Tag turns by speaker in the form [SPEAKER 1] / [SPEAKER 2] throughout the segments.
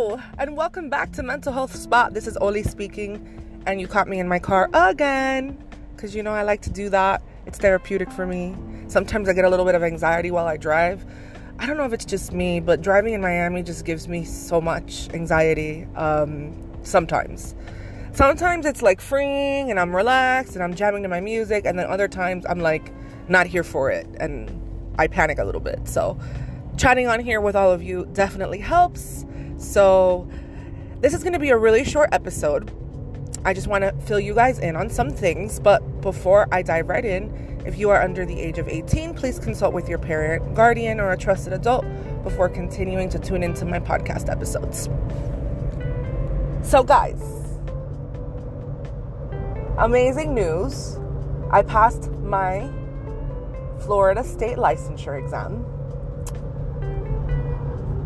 [SPEAKER 1] And welcome back to Mental Health Spot. This is Oli speaking, and you caught me in my car again because you know I like to do that. It's therapeutic for me. Sometimes I get a little bit of anxiety while I drive. I don't know if it's just me, but driving in Miami just gives me so much anxiety um, sometimes. Sometimes it's like freeing and I'm relaxed and I'm jamming to my music, and then other times I'm like not here for it and I panic a little bit. So, chatting on here with all of you definitely helps. So, this is going to be a really short episode. I just want to fill you guys in on some things, but before I dive right in, if you are under the age of 18, please consult with your parent, guardian, or a trusted adult before continuing to tune into my podcast episodes. So, guys, amazing news. I passed my Florida state licensure exam.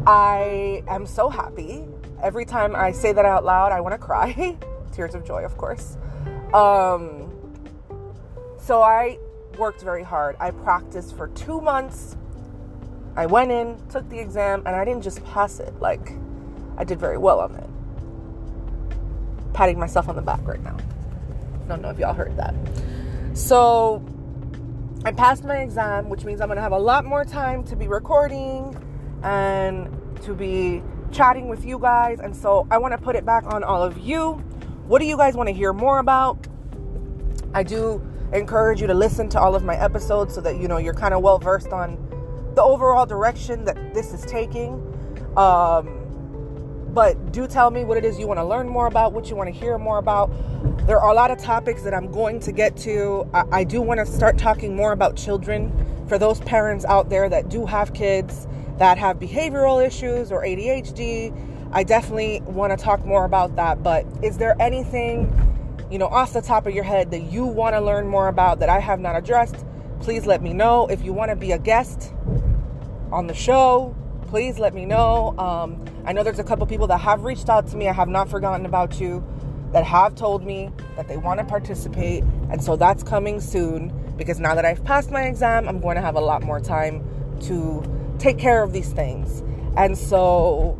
[SPEAKER 1] I am so happy. Every time I say that out loud, I want to cry. Tears of joy, of course. Um, so I worked very hard. I practiced for two months. I went in, took the exam, and I didn't just pass it. Like, I did very well on it. Patting myself on the back right now. I Don't know if y'all heard that. So, I passed my exam, which means I'm to have a lot more time to be recording and to be chatting with you guys. And so I want to put it back on all of you. What do you guys want to hear more about? I do encourage you to listen to all of my episodes so that you know you're kind of well versed on the overall direction that this is taking. Um, but do tell me what it is you want to learn more about, what you want to hear more about. There are a lot of topics that I'm going to get to. I, I do want to start talking more about children for those parents out there that do have kids that have behavioral issues or ADHD. I definitely want to talk more about that. But is there anything, you know, off the top of your head that you want to learn more about that I have not addressed? Please let me know. If you want to be a guest on the show, please let me know. Um, I know there's a couple people that have reached out to me. I have not forgotten about you that have told me that they want to participate. And so that's coming soon because now that I've passed my exam, I'm going to have a lot more time to take care of these things. And so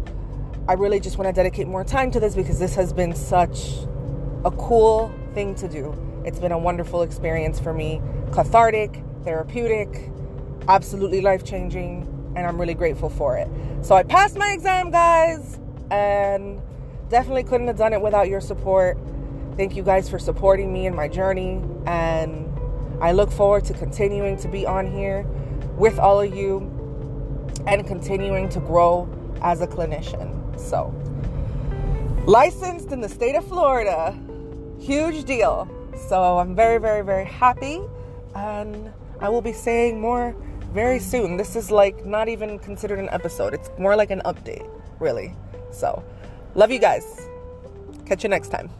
[SPEAKER 1] I really just want to dedicate more time to this because this has been such a cool thing to do. It's been a wonderful experience for me, cathartic, therapeutic, absolutely life changing, and I'm really grateful for it. So I passed my exam, guys, and definitely couldn't have done it without your support. Thank you guys for supporting me in my journey, and I look forward to continuing to be on here with all of you and continuing to grow as a clinician. So, licensed in the state of Florida, huge deal. So, I'm very, very, very happy, and I will be saying more very soon. This is like not even considered an episode, it's more like an update, really. So, love you guys. Catch you next time.